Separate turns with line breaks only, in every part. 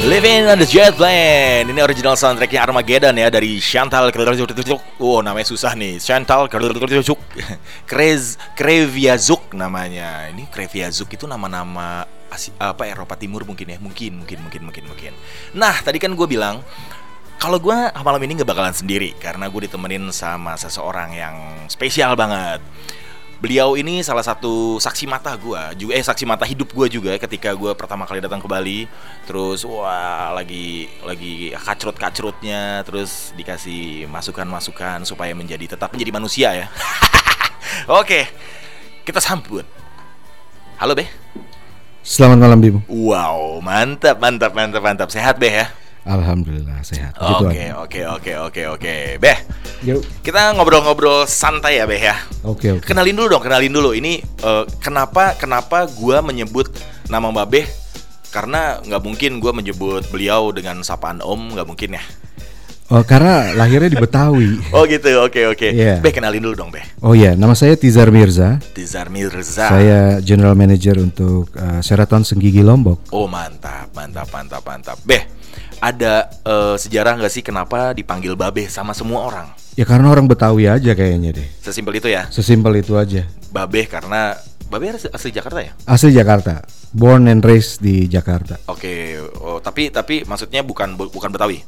Living on the Jet Plane. Ini original soundtracknya Armageddon ya Dari Chantal Wow namanya susah nih. Chantal Krez Kreviazuk namanya. Ini Kreviazuk itu nama-nama apa Eropa Timur mungkin ya? Mungkin, mungkin, mungkin, mungkin, mungkin. Nah tadi kan gue bilang kalau gue malam ini nggak bakalan sendiri karena gue ditemenin sama seseorang yang spesial banget. Beliau ini salah satu saksi mata gue juga eh saksi mata hidup gue juga ketika gue pertama kali datang ke Bali. Terus wah lagi lagi kacrut kacrutnya, terus dikasih masukan-masukan supaya menjadi tetap menjadi manusia ya. Oke, kita sambut. Halo Beh.
Selamat malam Bimo.
Wow, mantap, mantap, mantap, mantap. Sehat Beh ya.
Alhamdulillah sehat.
Oke, oke, oke, oke, oke. Beh,
Yuk.
kita ngobrol-ngobrol santai ya, Beh ya.
Oke oke.
Kenalin dulu dong, kenalin dulu. Ini eh, kenapa kenapa gua menyebut nama Mbak Beh? Karena nggak mungkin gua menyebut beliau dengan sapaan Om, nggak mungkin ya.
Oh, karena lahirnya di Betawi.
Oh gitu, oke oke.
Iya.
Beh kenalin dulu dong, Beh.
Oh ya, nama saya Tizar Mirza.
Tizar Mirza.
Saya General Manager untuk uh, Sheraton Senggigi Lombok.
Oh mantap, mantap, mantap, mantap. Beh, ada eh, sejarah nggak sih kenapa dipanggil Babe sama semua orang?
Ya karena orang Betawi aja kayaknya deh.
Sesimpel itu ya.
Sesimpel itu aja.
Babe karena Babe asli, Jakarta ya?
Asli Jakarta. Born and raised di Jakarta.
Oke, oh, tapi tapi maksudnya bukan bu- bukan Betawi.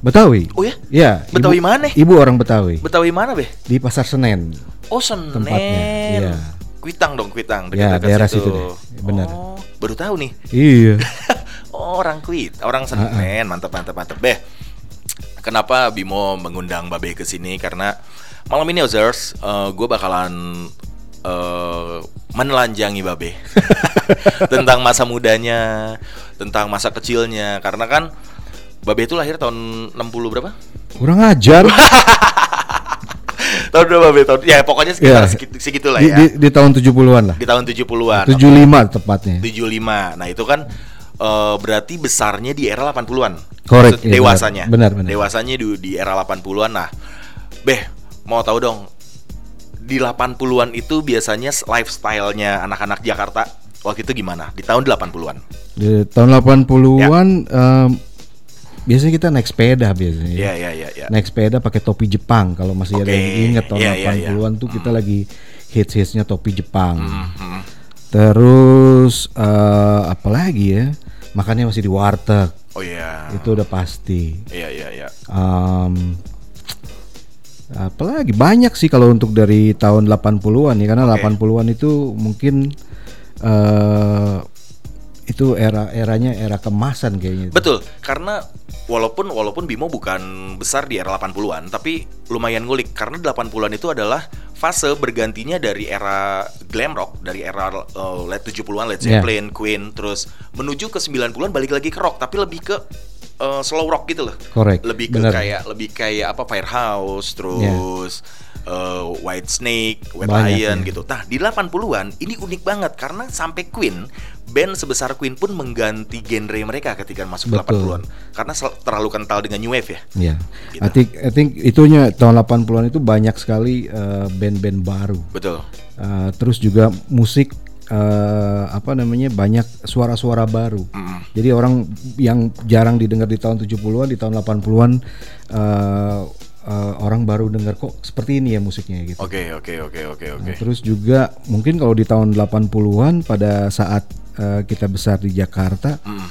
Betawi.
Oh ya?
Ya.
Betawi
ibu-
mana?
Ibu orang Betawi.
Betawi mana, Beh?
Di Pasar Senen.
Oh, Senen.
Tempatnya, iya.
Kuitang dong, Kuitang.
Ya, daerah situ deh. Benar.
Oh, baru tahu nih.
Iya.
oh, orang Kuit, orang Senen. Mantap, mantap, mantap. Beh, kenapa Bimo mengundang Babe ke sini? Karena malam ini, Ozers, gue bakalan eh, menelanjangi Babe tentang masa mudanya, tentang masa kecilnya. Karena kan Babe itu lahir tahun 60 berapa?
Kurang ajar.
tahun berapa Babe? Tahun ya pokoknya sekitar
Ya.
segitu, segitulah
di,
ya.
di, di tahun 70-an lah.
Di tahun 70-an.
75 tepatnya.
75. Nah, itu kan eh, berarti besarnya di era 80-an.
Correct,
Maksud
iya,
dewasanya.
benar, benar.
Dewasanya di, di era 80-an. Nah, Beh, mau tahu dong di 80-an itu biasanya lifestyle-nya anak-anak Jakarta waktu itu gimana? Di tahun 80-an.
Di tahun 80-an em, biasanya kita naik sepeda biasanya.
Iya, iya, iya, iya.
Naik sepeda pakai topi Jepang kalau masih ada
Oke,
yang ingat tahun
iya, iya, iya.
80-an tuh kita lagi hits-hitsnya topi Jepang.
Mhm.
Terus eh, apa lagi ya? Makannya masih di warteg.
Oh iya.
Itu udah pasti.
Iya, iya, iya.
Apalagi banyak sih kalau untuk dari tahun 80-an ya karena
Oke.
80-an itu mungkin eh itu era eranya era kemasan kayaknya. itu.
Betul, karena walaupun walaupun Bimo bukan besar di era 80-an, tapi lumayan ngulik karena 80-an itu adalah fase bergantinya dari era glam rock, dari era uh, late 70-an Led
Yeah.
Zeppelin, Queen, terus menuju ke 90-an balik lagi ke rock, tapi lebih ke uh, slow rock gitu loh.
Correct.
Lebih ke
Benar.
kayak lebih kayak apa Firehouse, terus uh, White Snake, White
Banyak,
Lion
ya.
gitu. Nah, di 80-an ini unik banget karena sampai Queen, band sebesar Queen pun mengganti genre mereka ketika masuk ke
Betul.
80-an. Karena terlalu kental dengan new wave ya.
Ya,
Gitu.
I think I think itunya tahun 80-an itu banyak sekali eh, band-band baru.
Betul.
Eh, terus juga musik eh, apa namanya banyak suara-suara baru.
Mm.
Jadi orang yang jarang didengar di tahun 70-an, di tahun 80-an eh, eh, orang baru dengar kok seperti ini ya musiknya gitu.
Oke, oke, oke, oke, oke.
Nah, terus juga mungkin kalau di tahun 80-an pada saat eh, kita besar di Jakarta
Mm.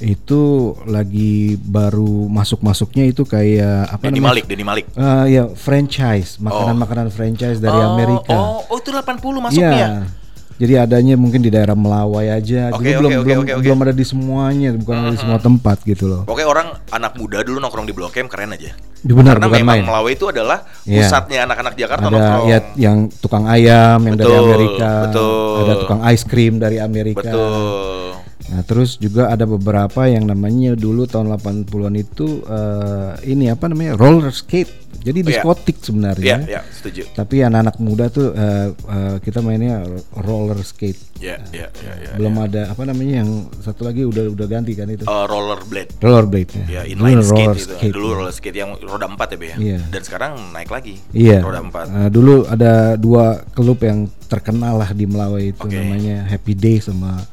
itu lagi baru masuk-masuknya itu kayak apa
Denny
namanya?
Malik, Denny Malik.
Eh, ya franchise, makanan-makanan franchise dari
Oh,
Amerika.
Oh, oh itu 80 masuknya.
Iya. Jadi adanya mungkin di daerah Melawai aja.
Oke,
Jadi belum
oke, oke,
belum
oke, oke.
belum ada di semuanya, bukan ada di semua tempat gitu loh.
Pokoknya orang anak muda dulu nongkrong di Blok M keren aja.
Benar
Karena
bukan
memang
main.
Melawai itu adalah
Iya.
pusatnya anak-anak Jakarta
Ada
nongkrong.
ya yang tukang ayam yang dari
Betul,
Amerika,
betul.
ada tukang ice cream dari Amerika.
Betul.
Nah, terus juga ada beberapa yang namanya dulu tahun 80-an itu eh, ini apa namanya? roller skate. Jadi
Iya.
diskotik sebenarnya.
Iya, iya, setuju.
Tapi anak-anak muda tuh eh, eh, kita mainnya roller skate.
Iya, iya, iya, iya.
Belum ada apa namanya yang satu lagi udah udah ganti kan itu.
Eh, rollerblade.
Rollerblade ya.
Ya,
Dulu
inline skate
roller
itu.
skate,
Dulu
ya.
roller skate yang roda 4 ya, Be ya.
Iya.
Dan sekarang naik lagi.
Iya.
Roda 4.
Eh, dulu ada dua klub yang terkenal lah di Melawai itu
Oke.
namanya Happy Day sama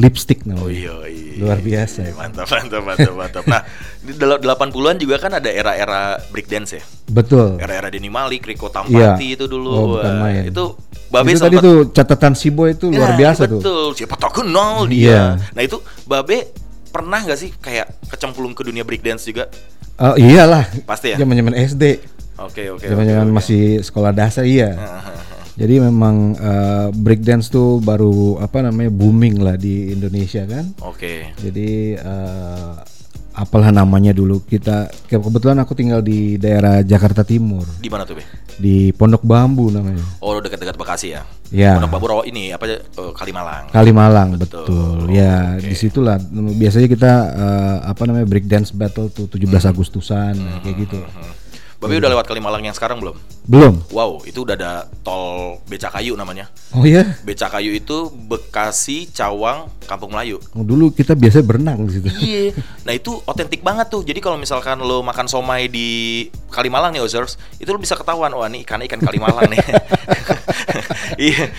lipstick namanya.
Oh iya, iya.
Luar biasa.
Mantap, mantap, mantap, mantap. Nah, di del- 80-an juga kan ada era-era breakdance ya.
Betul.
Era-era Denny Malik, Rico
Iya.
Tampati itu dulu.
Oh, bukan main.
Itu Babe
itu tadi
sempat
tuh catatan si boy itu luar
Ya,
biasa tuh.
betul. Siapa tak kenal
Iya.
dia. Nah, itu Babe pernah nggak sih kayak kecemplung ke dunia breakdance juga?
Oh iyalah.
Pasti ya?
Zaman-zaman SD.
Oke, oke.
Zaman-zaman
oke, oke.
masih sekolah dasar iya. Jadi memang eh, breakdance tuh baru apa namanya booming lah di Indonesia kan.
Oke.
Jadi eh, apalah namanya dulu kita kebetulan aku tinggal di daerah Jakarta Timur
Di mana tuh, Be?
di Pondok Bambu namanya.
Oh, dekat-dekat Bekasi ya.
Ya.
Pondok Bambu Rawa ini apa eh, Kalimalang.
Kalimalang
Betul.
betul. Ya,
Oke.
di situlah biasanya kita eh, apa namanya breakdance battle tuh 17 Agustusan kayak gitu.
Hmm. Babe udah lewat Kalimalang yang sekarang belum?
Belum.
Wow, itu udah ada tol Becakayu namanya.
Oh iya.
Becakayu itu Bekasi, Cawang, Kampung Melayu.
Oh, dulu kita biasa berenang di situ.
Iya. Nah itu otentik banget tuh. Jadi kalau misalkan lo makan somai di Kalimalang nih Ozers, itu lo bisa ketahuan wah ini ikan ikan Kalimalang nih. Iya.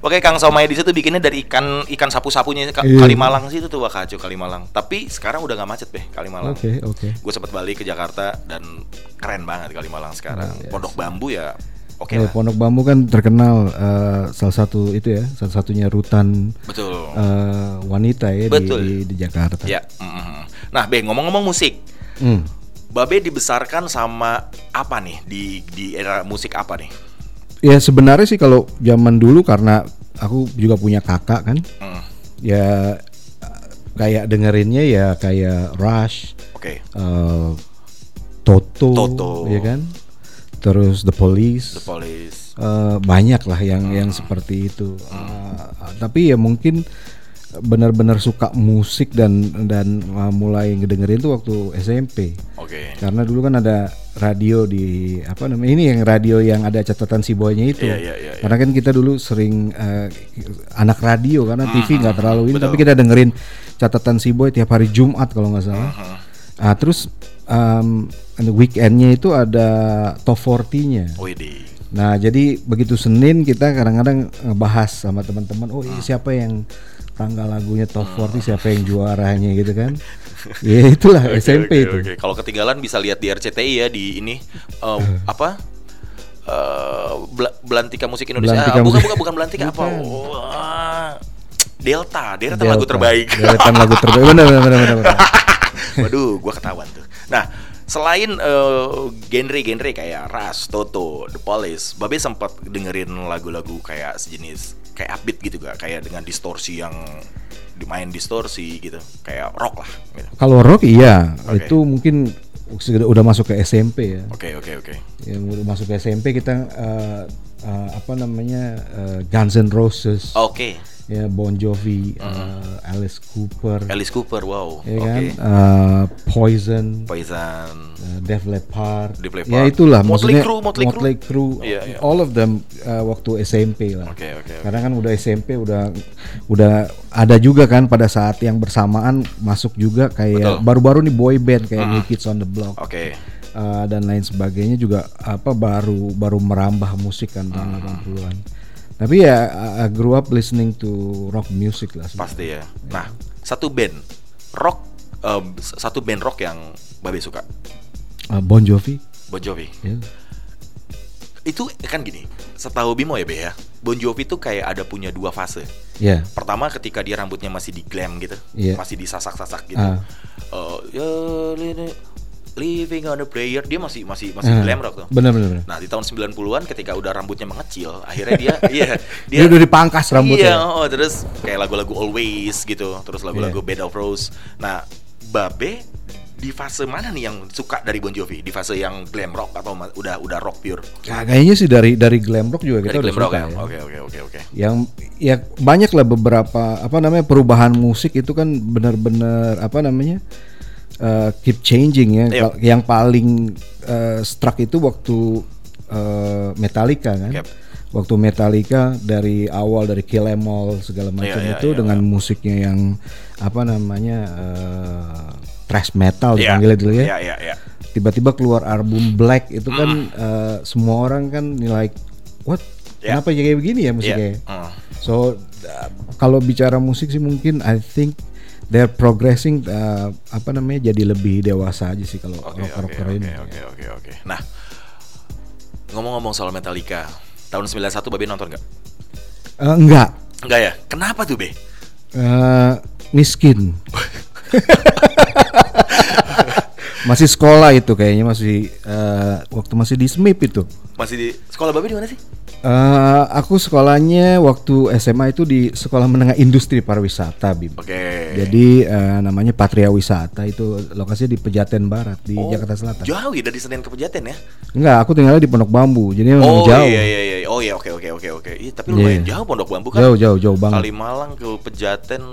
Oke Kang Somai di situ bikinnya dari ikan ikan sapu-sapunya Ka-
Iya.
Kalimalang sih itu tuh wah kacau Kalimalang. Tapi sekarang udah nggak macet deh Kalimalang.
Oke, oke.
Gue sempat balik ke Jakarta dan keren banget Kalimalang sekarang. Pondok Bambu ya oke
Eh,
lah.
Pondok Bambu kan terkenal eh, salah satu itu ya, salah satunya rutan
Betul.
eh, wanita ya di,
Betul.
di, di Jakarta.
Ya. mm-mm. Nah, Be ngomong-ngomong musik,
Hmm.
Babe dibesarkan sama apa nih di di era musik apa nih?
Ya sebenarnya sih kalau zaman dulu karena aku juga punya kakak kan,
Hmm,
ya kayak dengerinnya ya kayak Rush,
Oke.
eh, Toto,
Toto.
ya kan, terus The Police,
The Police.
Eh, banyak lah yang yang seperti itu. Eh, tapi ya mungkin benar-benar suka musik dan dan eh, mulai ngedengerin tuh waktu SMP.
Oke.
Karena dulu kan ada radio di apa namanya ini yang radio yang ada catatan si boynya itu.
Iya, iya, iya, iya.
Karena kan kita dulu sering eh, anak radio karena TV nggak terlalu ini,
betul.
tapi kita dengerin catatan si boy tiap hari Jumat kalau nggak salah. Ah terus um, weekendnya itu ada top 40-nya.
Widi.
Nah, jadi begitu Senin kita kadang-kadang ngebahas sama teman-teman, oh ini siapa yang tanggal lagunya top 40, siapa yang juaranya gitu kan. ya itulah
Oke,
SMP
oke,
itu.
oke. Kalau ketinggalan bisa lihat di RCTI ya di ini eh, apa? Eh, Bela- Belantika Musik Indonesia.
Belantika
Ah, bukan, bukan bukan Belantika apa? Wah, Delta, Delta, lagu terbaik.
Deretan lagu terbaik. Benar benar benar benar. benar.
Waduh, gua ketahuan tuh. Nah, selain eh, genre-genre kayak Ras, Toto, The Police, Babe sempat dengerin lagu-lagu kayak sejenis kayak upbeat gitu gak? Kayak dengan distorsi yang dimain distorsi gitu, kayak rock lah. Gitu.
Kalau rock iya,
Oke.
itu mungkin sudah udah masuk ke SMP ya.
Oke, oke, oke.
Yang udah masuk ke SMP kita eh, eh, apa namanya eh, Guns N' Roses,
Oke,
ya Bon Jovi, eh, Alice Cooper,
Alice Cooper, wow.
ya
Oke.
kan, Eh, Poison,
Poison.
Uh, Def Leppard,
Def
ya
Leppard.
itulah
Motley
maksudnya
Crue, Motley
Crue,
Iya, iya.
all of them uh, waktu SMP lah.
Oke. oke.
Karena kan udah SMP udah udah ada juga kan pada saat yang bersamaan masuk juga kayak baru-baru nih boy band kayak New Kids on the Block
Oke.
uh, dan lain sebagainya juga apa baru baru merambah musik kan tahun
Hmm.
80-an. Tapi ya I- I grew up listening to rock music lah. sebenarnya.
Pasti ya. Nah, satu band rock s- satu band rock yang Babe suka.
Uh, bon Jovi.
Bon Jovi.
ya.
Itu kan gini, setahu Bimo ya Be ya. Bon Jovi tuh kayak ada punya dua fase.
Ya.
Pertama ketika dia rambutnya masih di glam gitu,
Iya.
masih disasak-sasak gitu.
Ah.
Eh, ya, living on a prayer, dia masih masih masih
Ah,
glam rock tuh.
Bener bener. bener.
Nah, di tahun 90-an ketika udah rambutnya mengecil, akhirnya dia iya,
Dia, udah dipangkas rambutnya.
Iya, oh, terus kayak lagu-lagu Always gitu, terus lagu-lagu
Iya.
Bed of Rose. Nah, Babe di fase mana nih yang suka dari Bon Jovi? Di fase yang glam rock atau udah udah rock pure?
Nah, kayaknya sih dari dari glam rock juga
Dari
kita udah
glam rock
suka
ya.
ya.
Oke, oke, oke, oke.
Yang ya banyak lah beberapa apa namanya perubahan musik itu kan benar-benar apa namanya uh, keep changing ya.
Iya.
Kal- Yang paling uh, struck itu waktu uh, Metallica kan.
Yep.
Waktu Metallica dari awal dari Kill Em All segala macam
Iya, iya,
itu
iya,
dengan musiknya yang apa namanya uh, thrash metal
Iya,
dipanggilnya dulu ya
Iya, iya, iya.
tiba-tiba keluar album Black itu kan eh, semua orang kan nilai what
Ya.
kenapa jadi kayak begini ya musiknya
Iya. Mm.
so uh, kalau bicara musik sih mungkin I think they're progressing uh, apa namanya jadi lebih dewasa aja sih kalau rocker
oke
rocker
oke
ini.
oke oke oke. Nah, ngomong-ngomong soal Metallica, tahun 91 Babe nonton nggak?
Eh, enggak,
Enggak ya? Kenapa tuh Be?
Eh, miskin. masih sekolah itu kayaknya masih eh, waktu masih di SMIP itu.
Masih di sekolah Babe di mana sih?
Eh, aku sekolahnya waktu SMA itu di Sekolah Menengah Industri Pariwisata, Bim.
Oke.
Jadi eh, namanya Patria Wisata itu lokasinya di Pejaten Barat di
Oh,
Jakarta Selatan.
Jauh ya dari Senen ke Pejaten ya?
Enggak, aku tinggalnya di Pondok Bambu. Jadi memang
Oh
jauh.
iya iya iya. Oh iya oke oke oke oke. Iya, tapi lumayan jauh Pondok Bambu kan.
Jauh jauh jauh banget.
Kalimalang ke Pejaten.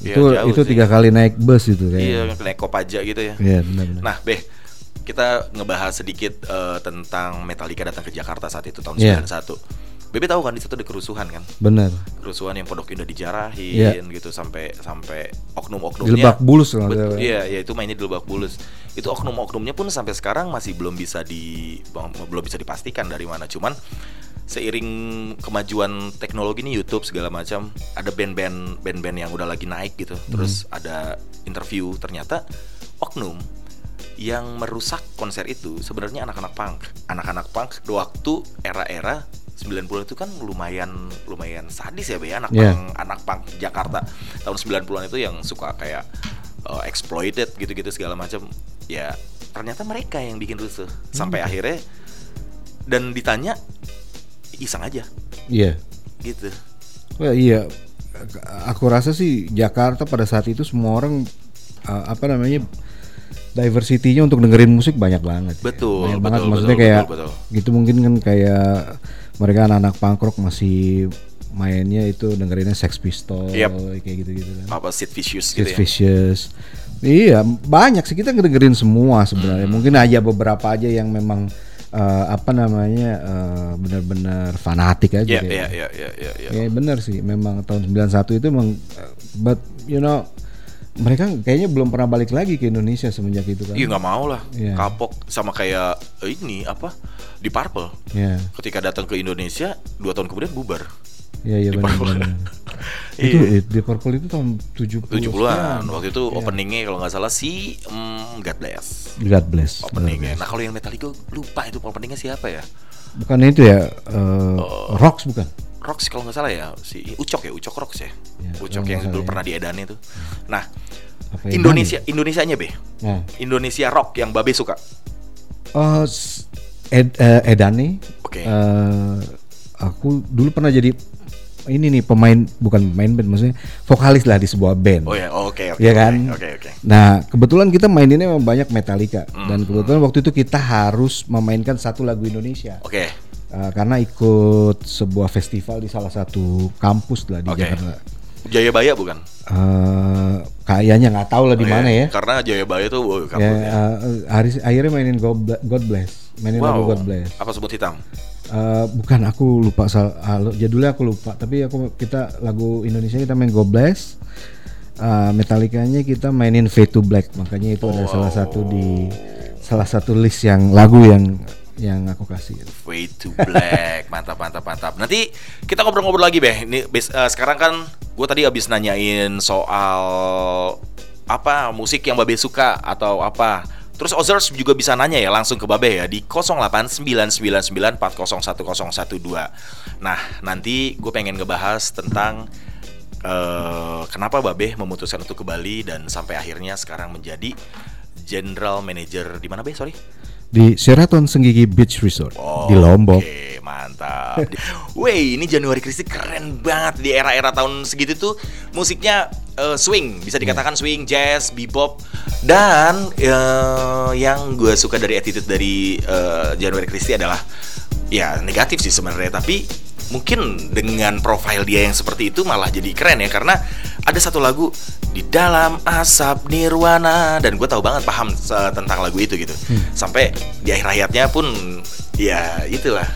Ya
itu
jauh
itu
sih.
tiga kali naik bus itu
Iya,
kayaknya.
naik kopaja gitu ya.
Iya, benar-benar.
Nah, Beh, kita ngebahas sedikit eh, tentang Metallica datang ke Jakarta saat itu tahun
Iya.
91. Bebe tahu kan di situ ada kerusuhan kan?
Benar.
Kerusuhan yang Pondok Indah dijarahin
Iya.
gitu sampai sampai
Di
oknum-oknumnya
Lebak Bulus
Betul,
salah.
iya, iya itu mainnya di Lebak Bulus. Itu oknum-oknumnya pun sampai sekarang masih belum bisa di belum bisa dipastikan dari mana. Cuman seiring kemajuan teknologi nih YouTube segala macam, ada band-band band-band yang udah lagi naik gitu. Terus ada interview ternyata oknum yang merusak konser itu sebenarnya anak-anak punk. Anak-anak punk di waktu era-era 90 itu kan lumayan lumayan sadis ya Be, ya, anak
Iya.
punk anak punk Jakarta tahun 90-an itu yang suka kayak uh, exploited gitu-gitu segala macam ya ternyata mereka yang bikin rusuh sampai akhirnya dan ditanya iseng aja
Iya.
gitu
Wah, iya. Aku rasa sih Jakarta pada saat itu semua orang uh, apa namanya diversity-nya untuk dengerin musik banyak banget. ya.
Betul,
Banyak
betul,
banget
betul,
maksudnya
betul,
kayak
betul.
gitu mungkin kan kayak mereka anak-anak punk rock masih mainnya itu dengerinnya Sex Pistols
Yep.
kayak gitu-gitu kan.
apa Sid Vicious
Sid
gitu ya
Vicious. Iya, banyak sih kita ngedengerin semua sebenarnya.
Hmm.
Mungkin aja beberapa aja yang memang eh, apa namanya eh, benar-benar fanatik aja.
Iya
kayak.
iya iya iya iya iya.
Ya benar sih, memang tahun 91 itu memang uh, but you know mereka kayaknya belum pernah balik lagi ke Indonesia semenjak itu kan.
Iya nggak mau lah,
Iya.
kapok sama kayak eh, ini apa di Purple.
Ya,
Ketika datang ke Indonesia dua tahun kemudian bubar.
ya, ya
Di
benar
Iya.
Itu it- di Purple itu tahun 70
70-an. Waktu itu
Iya.
openingnya kalau nggak salah si mm, God Bless.
God bless.
Openingnya. Nah kalau yang Metallica lupa itu openingnya siapa ya?
Bukan itu ya uh,
Oh.
Rocks bukan?
Rox kalau nggak salah ya si Ucok ya Ucok Rox ya.
Ya,
Ucok yang dulu
salah
pernah
ya.
diedanin itu. Nah
Apa ya?
Indonesia Indonesianya be
Nah,
Indonesia rock yang Babe suka.
s- Ed, eh, Edani.
Oke.
eh, aku dulu pernah jadi ini nih pemain bukan pemain band maksudnya vokalis lah di sebuah band.
Oh ya, oh, oke oke.
Iya
oke,
kan?
Oke oke.
Nah, kebetulan kita maininnya memang banyak Metallica
Hmm.
dan kebetulan waktu itu kita harus memainkan satu lagu Indonesia
Oke.
Uh, karena ikut sebuah festival di salah satu kampus lah di
Oke.
Jakarta.
Jayabaya bukan?
Uh, kayaknya nggak tahu lah di
Oh,
mana
iya.
ya.
Karena Jayabaya tuh wow,
Ya,
kampungnya.
uh, hari akhirnya mainin God Bless, mainin lagu God Bless.
Apa sebut hitam?
Uh, bukan aku lupa sal ah, lu- jadulnya aku lupa tapi aku kita lagu Indonesia kita main God Bless uh, Metallicanya kita mainin Fade to Black makanya itu ada salah satu di salah satu list yang lagu yang yang aku kasih
Way to black, mantap mantap mantap. Nanti kita ngobrol-ngobrol lagi beh. Ini eh, sekarang kan gue tadi abis nanyain soal apa musik yang babe suka atau apa. Terus Ozers juga bisa nanya ya langsung ke Babe ya di 0899401012. Nah nanti gue pengen ngebahas tentang eh, kenapa Babe memutuskan untuk ke Bali dan sampai akhirnya sekarang menjadi General Manager di mana Be? Sorry.
Di Sheraton Senggigi Beach Resort di Lombok.
Oke, mantap. Wey, ini Januari Kristi keren banget di era-era tahun segitu tuh musiknya eh, swing, bisa dikatakan swing, jazz, bebop. Dan eh, yang gue suka dari attitude dari eh, Januari Kristi adalah ya negatif sih sebenarnya, tapi mungkin dengan profil dia yang seperti itu malah jadi keren ya karena ada satu lagu di dalam asap nirwana dan gue tahu banget paham tentang lagu itu gitu. Sampai di akhir hayatnya pun ya itulah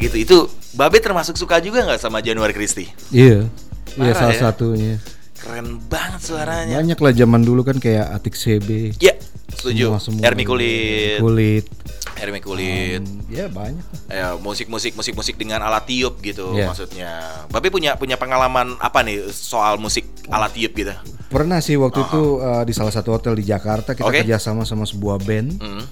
gitu. Itu Babe termasuk suka juga nggak sama Januari Kristi
iya iya
Parah
salah
ya.
satunya.
Keren banget suaranya.
Banyak lah zaman dulu kan kayak Atik CB
ya setuju
semua semua
Ermi Kulit
kulit
Herme kulit.
Um, ya banyak.
Ya, musik-musik musik-musik dengan alat tiup gitu
Iya.
maksudnya. Babe punya punya pengalaman apa nih soal musik alat tiup gitu?
Pernah sih waktu itu uh, di salah satu hotel di Jakarta kita
Oke.
kerjasama sama sebuah band.
Hmm.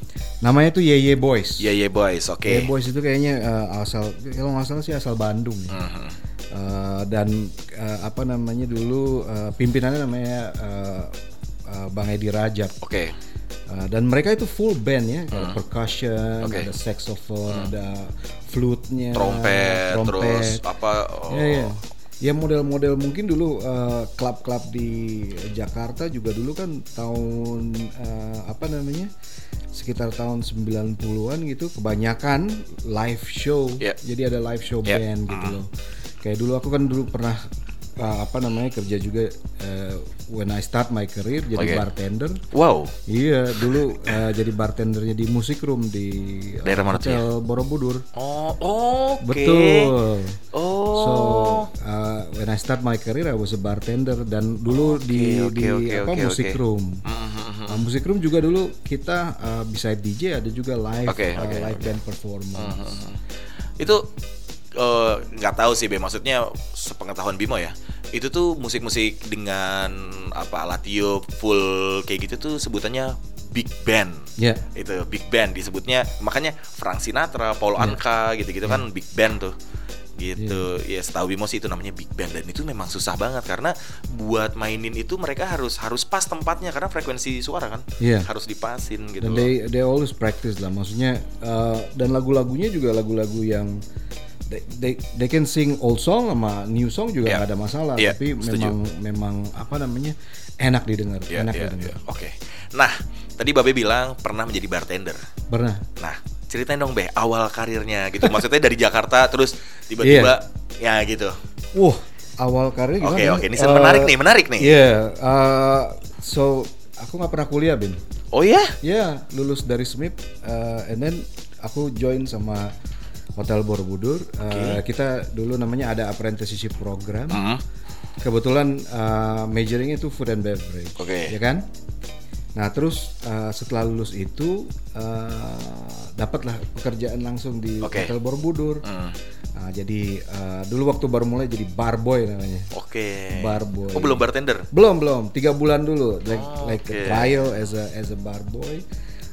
Namanya tuh Yeye Boys.
Ya boys, oke.
Yeye Boys itu kayaknya uh, asal kalau nggak salah sih asal Bandung. ya.
Mhm.
Uh, dan uh, apa namanya dulu uh, pimpinannya namanya uh, uh, Bang Edi Rajab.
Oke.
Uh, dan mereka itu full band ya, ada percussion,
Hmm. Oke. Hmm.
ada saxophone, ada flute-nya,
Trompet, terus apa oh,
Ya, ya. Ya model-model mungkin dulu uh, klub-klub di Jakarta juga dulu kan tahun uh, apa namanya? sekitar tahun 90-an gitu kebanyakan live show.
Yeah.
Jadi ada live show
Yeah.
band gitu loh. Kayak dulu aku kan dulu pernah uh, apa namanya kerja juga uh, when I start my career jadi
Oke.
bartender.
Wow.
Iya, dulu uh, jadi bartendernya di Music Room di uh,
Daerah mana ya?
Hotel Borobudur.
Oh, oke.
Betul.
Oh.
So uh, when I start my career I was a bartender dan dulu di
oke,
di
oke,
apa
oke,
Music
oke.
Room.
Mhm.
Uh, Music Room juga dulu kita uh, beside DJ ada juga live
Oke,
uh, live
oke.
band performance.
itu eh, nggak tahu sih Be. Maksudnya sepengetahuan Bimo ya. Itu tuh musik-musik dengan apa alat tiup full kayak gitu tuh sebutannya big band.
Ya.
itu big band disebutnya. Makanya Frank Sinatra, Paul
Iya.
Anka gitu-gitu kan big band tuh. Gitu. Ya. Setahu Bimo sih itu namanya big band. Dan itu memang susah banget karena buat mainin itu mereka harus harus pas tempatnya karena frekuensi suara kan.
Iya.
harus dipasin gitu
Dan they they always practice lah, maksudnya uh, dan lagu-lagunya juga lagu-lagu yang they, they they can sing old song sama new song juga
Iya.
nggak ada masalah,
Iya,
tapi
setuju.
memang memang apa namanya enak didengar,
Iya,
enak
iya,
didengar.
iya. Oke. Nah, tadi Babe bilang pernah menjadi bartender.
Pernah.
Nah, ceritain dong Be, awal karirnya gitu. Maksudnya dari Jakarta terus tiba-tiba ya gitu.
Wah, awal karir
Oke,
gimana?
oke, ini
Uh,
menarik nih, menarik nih.
Iya, uh, so aku nggak pernah kuliah, Bin.
Oh ya?
Ya, lulus dari SMIP, uh, and then aku join sama Hotel Borobudur. Uh, Kita dulu namanya ada apprenticeship program.
Hmm.
Kebetulan uh, majoringnya itu food and beverage,
Oke.
ya kan? Nah, terus uh, setelah lulus itu uh, dapatlah pekerjaan langsung di
Oke.
Hotel Borobudur.
Hmm.
Nah, jadi uh, dulu waktu baru mulai jadi bar boy namanya.
Oke.
Bar boy.
Oh, belum bartender.
Belum belum, tiga bulan dulu, like
Oh,
like
oke.
a trial as a as a bar boy.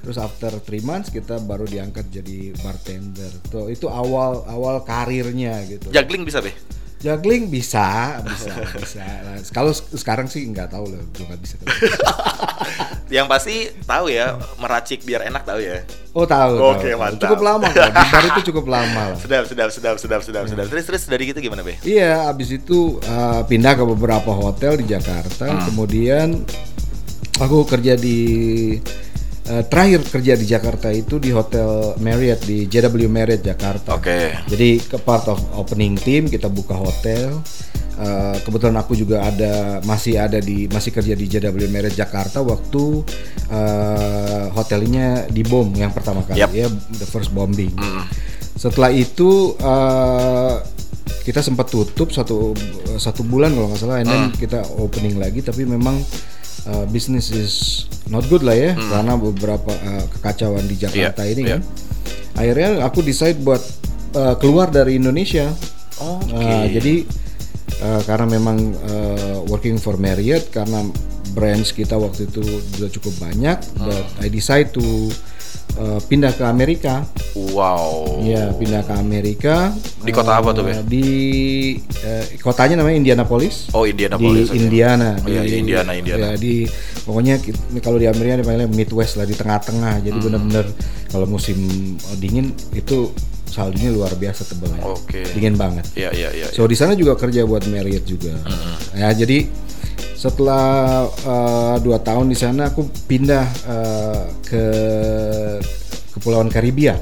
Terus after three months kita baru diangkat jadi bartender. Tuh itu awal awal karirnya gitu.
Juggling bisa Be?
Juggling bisa, bisa, bisa. Nah, Kalau se- sekarang sih nggak tahu lah, gue nggak bisa.
Yang pasti tahu ya, meracik biar enak tahu ya.
Oh tahu.
Oke,
tahu.
mantap.
Cukup lama kok. Di bar itu cukup lama lah.
Sedap, sedap, sedap, sedap, sedap, sedap. Terus terus dari gitu gimana Be?
Iya, abis itu uh, pindah ke beberapa hotel di Jakarta.
Hmm.
Kemudian aku kerja di uh, terakhir kerja di Jakarta itu di hotel Marriott di JW Marriott Jakarta.
Oke.
Jadi ke part of opening team kita buka hotel. Uh, kebetulan aku juga ada masih ada di masih kerja di JW Marriott Jakarta waktu uh, hotelnya dibom yang pertama kali
Yap.
ya the first bombing.
Mm.
Setelah itu uh, kita sempat tutup satu satu bulan kalau nggak salah, and then kita opening lagi. Tapi memang uh, business is not good lah ya, karena beberapa uh, kekacauan di Jakarta
Iya,
ini
iya.
kan. Akhirnya aku decide buat uh, keluar dari Indonesia.
Oke.
Uh, jadi uh, karena memang uh, working for Marriott karena branch kita waktu itu sudah cukup banyak, but I decide to uh, pindah ke Amerika.
Wow.
Iya, pindah ke Amerika.
Di kota apa tuh, Be?
Di eh, kotanya namanya Indianapolis.
Oh, Indianapolis.
di
oke.
Indiana.
Oh, iya, iya, Indiana, Indiana.
Ya, di pokoknya kalau di Amerika dipanggilnya Midwest lah di tengah-tengah. Jadi
Hmm.
benar-benar kalau musim dingin itu saljunya luar biasa tebalnya.
Oke.
Dingin banget.
Iya, iya, iya.
So di sana juga kerja buat Marriott juga. Ya jadi setelah eh, dua tahun di sana aku pindah eh, ke Kepulauan Karibia.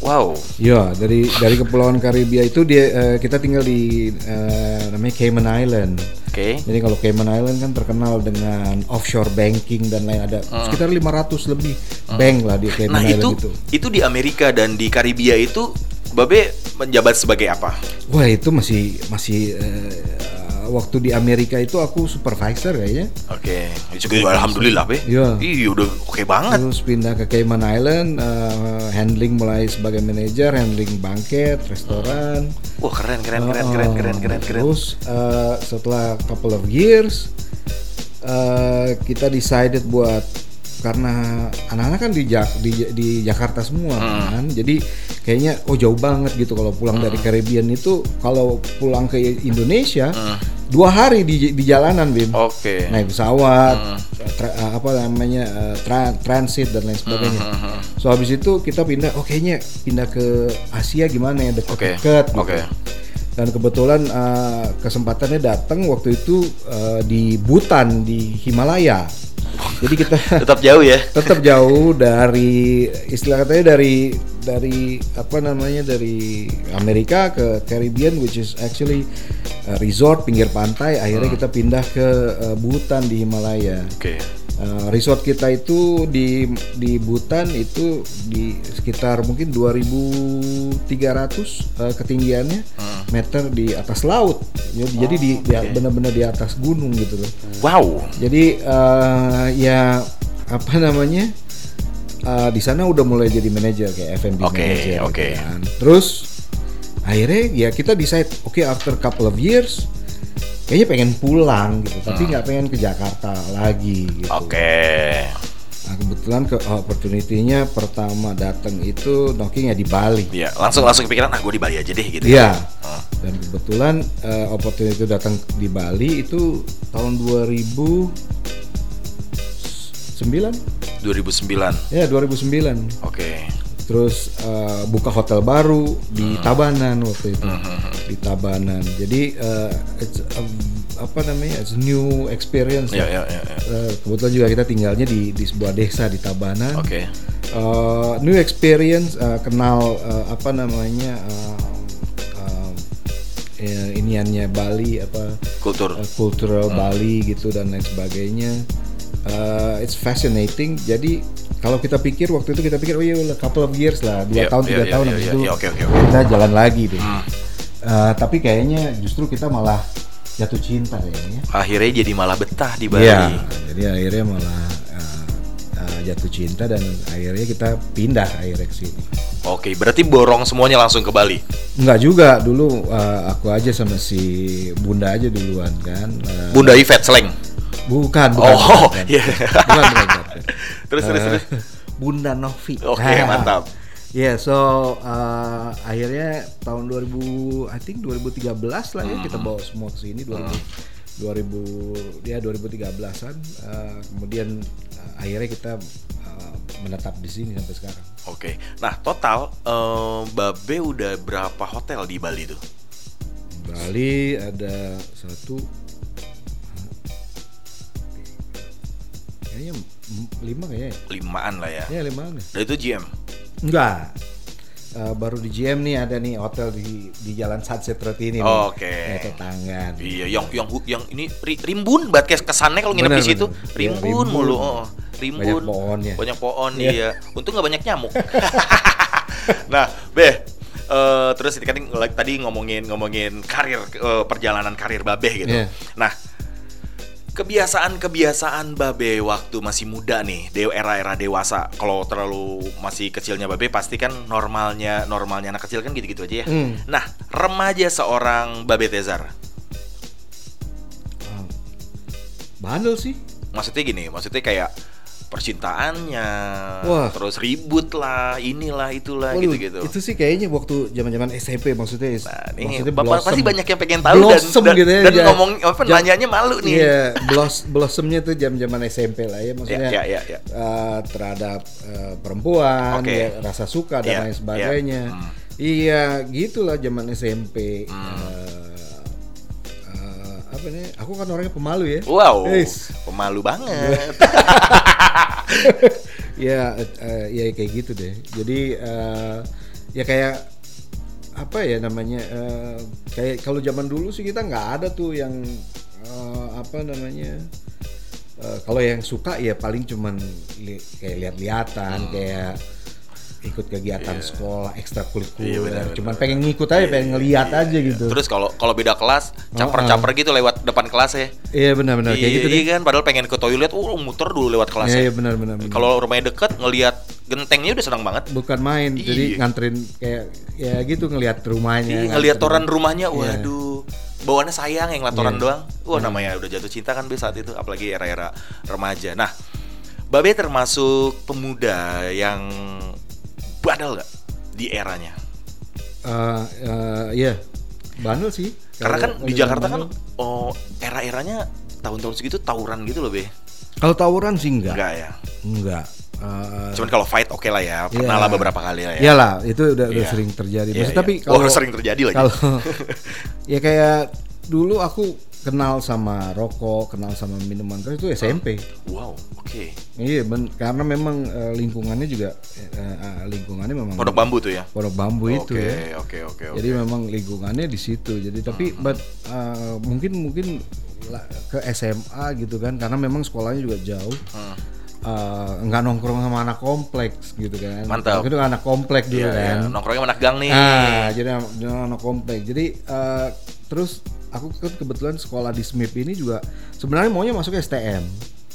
Wow.
Ya, dari dari Kepulauan Karibia itu dia eh, kita tinggal di eh, namanya Cayman Island.
Oke.
Jadi kalau Cayman Island kan terkenal dengan offshore banking dan lain ada sekitar 500 lebih bank lah di Cayman
Nah,
Island
itu
itu.
itu di Amerika dan di Karibia itu Babe menjabat sebagai apa?
Wah, itu masih masih eh, waktu di Amerika itu aku supervisor kayaknya.
Oke, itu juga alhamdulillah, Be.
Iya.
Iya, udah oke banget.
Terus pindah ke Cayman Island, eh, handling mulai sebagai manajer, handling bangket, restoran.
Wah, keren keren keren keren keren keren keren.
Terus eh, setelah couple of years eh, kita decided buat karena anak-anak kan di, Jak- di di Jakarta semua
Hmm.
kan. Jadi kayaknya oh jauh banget gitu kalau pulang dari Caribbean itu kalau pulang ke Indonesia
Hmm.
Dua hari di di jalanan Bim.
Oke.
Naik pesawat,
Hmm.
tra- eh, apa namanya eh, tra- transit dan lain sebagainya.
Hmm,
So habis itu kita pindah, oh kayaknya pindah ke Asia gimana ya
Oke.
dekat-dekat. gitu.
Oke.
Dan kebetulan eh, kesempatannya datang waktu itu eh, di Butan di Himalaya. Jadi kita
Tetap jauh ya.
tetap jauh dari istilah katanya dari dari apa namanya dari Amerika ke Caribbean which is actually uh, resort pinggir pantai akhirnya kita pindah ke uh, Butan di Himalaya
Oke.
Uh, resort kita itu di di Butan itu di sekitar mungkin 2300 uh, ketinggiannya
Hmm.
meter di atas laut jadi, jadi di, di-
oke.
benar-benar di atas gunung gitu loh
Wow.
jadi eh, ya apa namanya eh, di sana udah mulai jadi manajer kayak F&B
Oke,
manager gitu
oke.
kan. Terus akhirnya ya kita decide oke after couple of years kayaknya pengen pulang gitu tapi
Hmm.
nggak pengen ke Jakarta lagi gitu.
Oke.
Nah, kebetulan ke opportunity-nya pertama datang itu knocking ya di Bali.
Iya, langsung langsung kepikiran ah gue di Bali aja deh gitu.
Iya.
Hmm.
Dan kebetulan eh, opportunity itu datang di Bali itu tahun 2009
2009.
Ya 2009.
Oke.
Terus eh, buka hotel baru di
Hmm.
Tabanan waktu itu. Di Tabanan. Jadi eh, it's a- apa namanya? It's a new experience.
Ya
lah.
ya ya. ya.
Eh, kebetulan juga kita tinggalnya di di sebuah desa di Tabanan.
Oke.
Eh, new experience eh, kenal eh, apa namanya? eh, eh, eh, iniannya Bali apa
Kultur.
uh, cultural Bali gitu dan lain sebagainya. Uh, it's fascinating. Jadi kalau kita pikir waktu itu kita pikir oh iya couple of years lah dua tahun
iya,
tiga
iya,
tahun
iya,
habis
iya,
itu
iya, oke, oke, oke.
kita jalan lagi deh.
Hmm.
Uh, tapi kayaknya justru kita malah jatuh cinta kayaknya.
Akhirnya jadi malah betah di Bali.
Iya. Jadi akhirnya malah uh, uh, jatuh cinta dan akhirnya kita pindah akhirnya ke sini.
Oke, berarti borong semuanya langsung ke Bali.
Enggak juga dulu uh, aku aja sama si Bunda aja duluan kan. Uh,
Bunda Yvette Seleng.
Bukan, bukan.
Oh,
bukan.
iya.
Bukan, bukan, bukan.
Terus terus
Eh,
terus.
Bunda Novi.
Oke,
Ah.
mantap.
Ya, so uh, akhirnya tahun 2000, I think 2013 lah ya kita bawa semua ke sini 2000 2000 ya 2013-an uh, kemudian uh, akhirnya kita uh, menetap di sini sampai sekarang.
Oke. Nah, total eh, Babe udah berapa hotel di Bali tuh?
Bali ada satu kayaknya lima kayaknya ya.
Limaan lah ya.
Ya lima nih.
Dan itu GM.
Enggak. Eh, baru di GM nih ada nih hotel di di Jalan Sunset Road ini. nih.
Oke.
Eh, tetangga.
Iya, yang yang yang ini ri- rimbun banget kayak kesannya kalau nginep di situ.
Iya,
Rimbun,
rimbun.
mulu. Oh, rimbun.
Banyak pohonnya.
Banyak pohon,
Iya.
iya. Untung nggak banyak nyamuk. nah, Be, eh, terus tadi tadi ngomongin ngomongin karir eh, perjalanan karir Babe gitu.
Iya.
Nah, kebiasaan-kebiasaan Babe waktu masih muda nih, de era-era dewasa. Kalau terlalu masih kecilnya Babe pasti kan normalnya normalnya anak kecil kan gitu-gitu aja ya.
Hmm.
Nah, remaja seorang Babe Tezar.
Bandel sih.
Maksudnya gini, maksudnya kayak percintaannya,
Wah.
terus ribut lah, inilah itulah
Waduh,
gitu-gitu.
Itu sih kayaknya waktu zaman-zaman SMP maksudnya.
Nah, ini
maksudnya
Bapak
blossom.
pasti banyak yang pengen tahu dan,
Blossom
dan,
gitu ya,
dan
ya.
ngomong apa
Jam-
nanyanya malu nih.
Iya, blos blossomnya tuh jam-zaman SMP lah ya, maksudnya
Ya, ya, ya, ya.
eh, terhadap eh, perempuan,
Oke.
ya, rasa suka dan
Iya,
lain
iya.
sebagainya.
Hmm.
Iya, gitulah zaman SMP.
Hmm.
Eh, apa nih? Aku kan orangnya pemalu ya.
Wow,
Yes.
pemalu banget.
ya, eh, ya kayak gitu deh. Jadi eh, ya kayak apa ya namanya? eh, kayak kalau zaman dulu sih kita nggak ada tuh yang eh, apa namanya? eh, kalau yang suka ya paling cuman li- kayak lihat-lihatan kayak ikut kegiatan
Iya.
sekolah
Iya,
ekstrakurikuler
benar,
cuman
benar,
pengen ngikut aja pengen ngeliat
Iya,
aja
iya.
gitu
Terus kalau kalau beda kelas, caper-caper gitu lewat depan kelas ya.
iya benar-benar kayak
Iya,
gitu
iya kan, padahal pengen ke toilet, uh muter dulu lewat kelas.
iya iya benar-benar benar.
Kalau rumahnya deket, ngelihat gentengnya udah senang banget.
bukan main jadi
Iya.
nganterin kayak ya gitu ngelihat rumahnya
Iya, ngelihat toran rumahnya,
Iya.
waduh. Bawaannya sayang yang ngeliat toran
Iya.
doang. Wah, namanya udah jatuh cinta kan saat itu, apalagi era-era remaja. Nah, Babe termasuk pemuda yang bandel gak di eranya?
Eh, eh, iya bandel sih
Karena kan di Jakarta kan
bandel.
oh era-eranya tahun-tahun segitu tawuran gitu loh, Be.
kalau tawuran sih enggak
Enggak ya.
enggak Eh,
Cuman kalau fight oke lah ya, pernah
Iya.
lah beberapa kali lah ya.
Iyalah, itu udah, udah
Iya.
sering terjadi.
Iya,
Maksud-
iya.
Tapi
Oh,
kalau
sering terjadi lagi.
Kalau ya kayak dulu aku kenal sama rokok, kenal sama minuman keras itu SMP.
Wow, oke.
Iya, ben- karena memang eh, lingkungannya juga eh, lingkungannya memang
Pondok bambu tuh ya.
Pondok bambu itu
Oke,
ya.
oke, oke, oke.
Jadi memang lingkungannya di situ. Jadi tapi
Hmm.
but eh, mungkin mungkin ke SMA gitu kan karena memang sekolahnya juga jauh.
Hmm.
Eh, nggak nongkrong sama anak kompleks gitu kan.
Mantap.
Itu anak kompleks dulu
Iya,
kan.
iya. Nongkrongnya anak gang nih.
Ah, jadi anak komplek. Jadi eh, terus aku kan kebetulan sekolah di SMIP ini juga sebenarnya maunya masuk STM.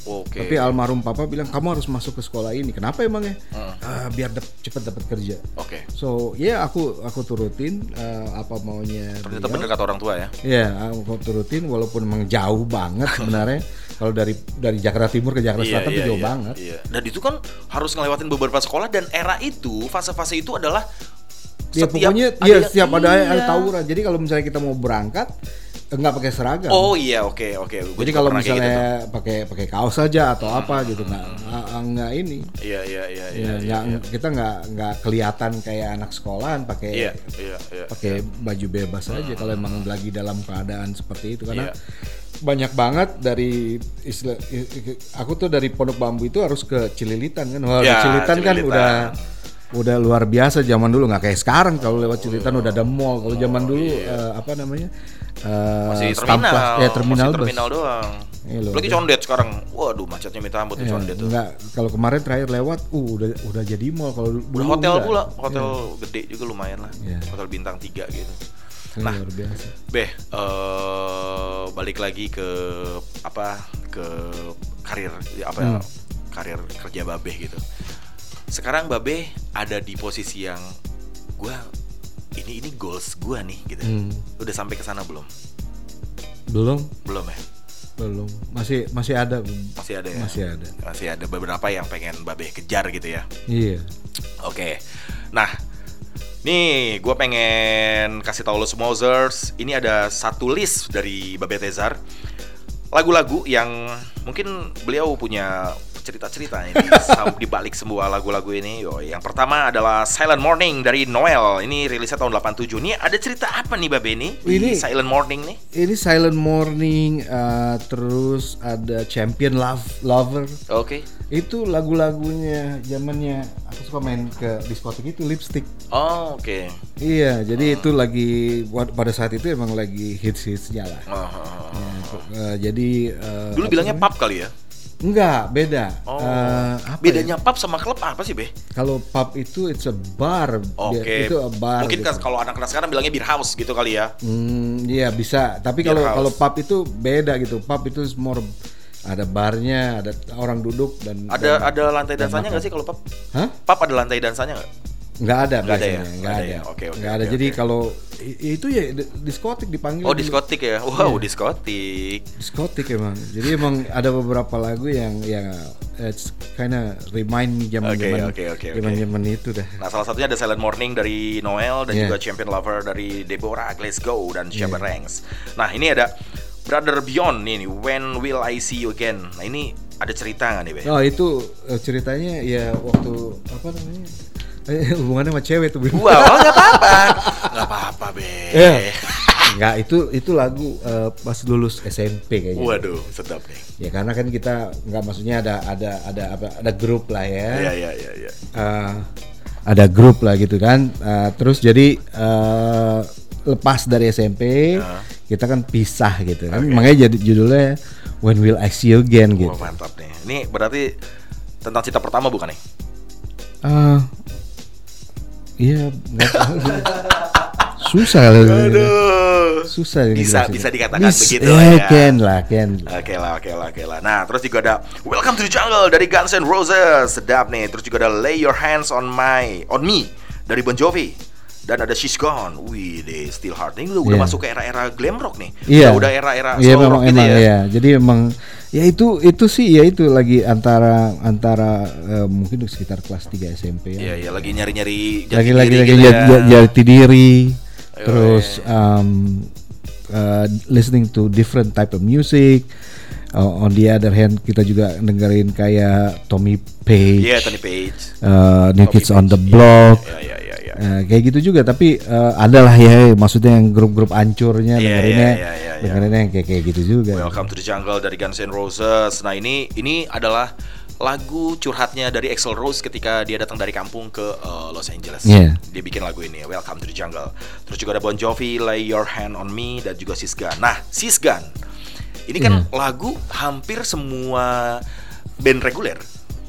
Oke.
Tapi almarhum papa bilang kamu harus masuk ke sekolah ini. Kenapa emangnya?
Hmm.
"Ah, biar dap- cepat dapat kerja.
Oke.
So, ya aku aku turutin eh, apa maunya.
Ternyata bener kata orang tua ya.
Iya, aku turutin walaupun emang jauh banget sebenarnya. Kalau dari dari Jakarta Timur ke Jakarta Selatan itu jauh banget.
Iya. Dan itu kan harus ngelewatin beberapa sekolah dan era itu, fase-fase itu adalah
Ya
setiap
pokoknya
ada
ya setiap ada
iya.
ada tawuran. Jadi kalau misalnya kita mau berangkat nggak pakai seragam.
Oh iya, oke, oke. Gua
Jadi kalau
kayak gitu
misalnya pakai pakai kaos saja atau apa gitu nggak nggak ini.
Iya, iya, iya, iya.
Ya,
iya,
nggak- kita nggak nggak kelihatan kayak anak sekolahan pakai
Iya, iya, iya.
pakai baju bebas aja kalau emang lagi dalam keadaan seperti itu karena
Iya.
banyak banget dari istilah aku tuh dari Pondok Bambu itu harus ke Cililitan kan. Wah,
Ya,
Cililitan, kan
Cililitan.
udah udah luar biasa zaman dulu nggak kayak sekarang kalau lewat Cililitan udah ada mall. Kalau zaman dulu eh, apa namanya? Eh,
Oh, Masih terminal,
ya terminal
masih
bus.
terminal doang.
Iya, loh.
Lagi condet sekarang. Waduh, macetnya minta ampun tuh
Ya,
condet tuh.
enggak kalau kemarin terakhir lewat uh udah udah jadi mall kalau dulu
Udah hotel pula, hotel gede juga lumayan lah.
Iya.
Hotel bintang 3 gitu. Nah.
luar biasa.
Beh, eh, balik lagi ke apa ke karir apa ya,
Hmm.
karir kerja Babe gitu. Sekarang Babe ada di posisi yang gua ini ini goals gua nih gitu.
Hmm.
Udah sampai ke sana belum?
Belum,
Belum ya?
belum. Masih masih ada.
Masih ada ya?
Masih ada.
Masih ada beberapa yang pengen Babe kejar gitu ya.
Iya.
Oke. Nah, nih gue pengen kasih tahu lo semua Zers, ini ada satu list dari Babe Tezar. Lagu-lagu yang mungkin beliau punya cerita-cerita nih di, balik semua lagu-lagu ini. Yo, yang pertama adalah Silent Morning dari Noel. Ini rilisnya tahun 87. Ini ada cerita apa nih Babe ini?
Ini-
Silent Morning nih.
Ini Silent Morning, eh, terus ada Champion Love Lover.
Oke.
Itu lagu-lagunya zamannya aku suka main ke diskotik itu lipstick.
Oh, oke.
Iya, jadi itu lagi pada saat itu emang lagi hits-hitsnya lah.
Oh, oh.
Eh, jadi eh,
Dulu bilangnya pub kali ya?
Enggak beda.
Oh.
Eh, apa
Bedanya
ya?
pub sama klub apa sih, Be?
Kalau pub itu it's a bar.
Oke.
Dia- Itu a bar.
Mungkin
gitu.
kan kalau anak-anak sekarang bilangnya beer house gitu kali ya.
Hmm, iya bisa. Tapi kalau kalau pub itu beda gitu. Pub itu more ada barnya, ada orang duduk dan
Ada
dan-
ada lantai
dan
dansanya nggak sih kalau pub?
Hah?
Pub ada lantai dansanya nggak?
Nggak ada
Nggak ada ya?
nggak
ada ya? Oke, oke,
Nggak ada.
oke,
Jadi
oke.
kalau itu ya di- diskotik dipanggil.
Oh diskotik ya? Wow
Iya.
diskotik.
Diskotik emang. Jadi emang ada beberapa lagu yang yang it's kinda remind me zaman-zaman
Oke, oke, oke, oke.
zaman-zaman itu dah.
Nah salah satunya ada Silent Morning dari Noel dan
Iya.
juga Champion Lover dari Deborah Let's Go dan Shabba
Iya.
Ranks. Nah ini ada Brother Beyond nih, nih, When Will I See You Again. Nah ini ada cerita nggak nih Be?
Oh itu eh, ceritanya ya waktu apa namanya eh, hubungannya sama cewek tuh. Bim.
Wow, oh, nggak apa-apa, nggak apa-apa Be.
Eh, Enggak, itu itu lagu eh, pas lulus SMP kayaknya.
Waduh, sedap nih.
Ya karena kan kita nggak maksudnya ada ada ada apa ada grup lah ya.
Iya iya iya. iya.
Eh, ada grup lah gitu kan. Eh, terus jadi eh, lepas dari SMP
Ah.
kita kan pisah gitu kan. Makanya jadi judulnya When Will I See You Again gitu.
Wah mantap nih. Ini berarti tentang cinta pertama bukan nih?
Eh, Iya, susah
Aduh.
susah ini
Bisa
jelasin.
bisa dikatakan
Bis-
begitu
eh,
lah ya.
Ken lah Ken
Oke lah, oke lah, oke lah. Nah, terus juga ada Welcome to the Jungle dari Guns N' Roses, sedap nih. Terus juga ada Lay Your Hands on My, on Me dari Bon Jovi. Dan ada She's Gone, wih deh, Still Heart. Ini udah, udah
Iya.
masuk ke era-era glam rock nih.
Iya.
Udah, udah era-era slow
memang
rock gitu
emang
ya.
ya. Jadi emang ya itu itu sih ya itu lagi antara antara eh, mungkin sekitar kelas 3 SMP
Iya,
ya.
iya, lagi nyari-nyari jati
lagi
diri
lagi lagi
gitu
jat-
ya.
jat- jati diri
Iya,
terus
iya.
um, uh, listening to different type of music Uh, on the other hand kita juga dengerin kayak Tommy Page,
Iya, Tony Page.
uh, New
Tommy
Kids on
Page.
the Block,
Iya, iya, iya, iya.
Uh, kayak gitu juga tapi uh, adalah ya maksudnya yang grup-grup ancurnya
Iya,
dengerinnya
iya, iya, iya, iya.
dengerinnya yang kayak kayak gitu juga.
Welcome to the Jungle dari Guns N' Roses. Nah ini ini adalah lagu curhatnya dari Axl Rose ketika dia datang dari kampung ke uh, Los Angeles.
Iya.
Dia bikin lagu ini Welcome to the Jungle. Terus juga ada Bon Jovi Lay Your Hand on Me dan juga Sisgan. Nah Sisgan ini kan
Iya.
lagu hampir semua band reguler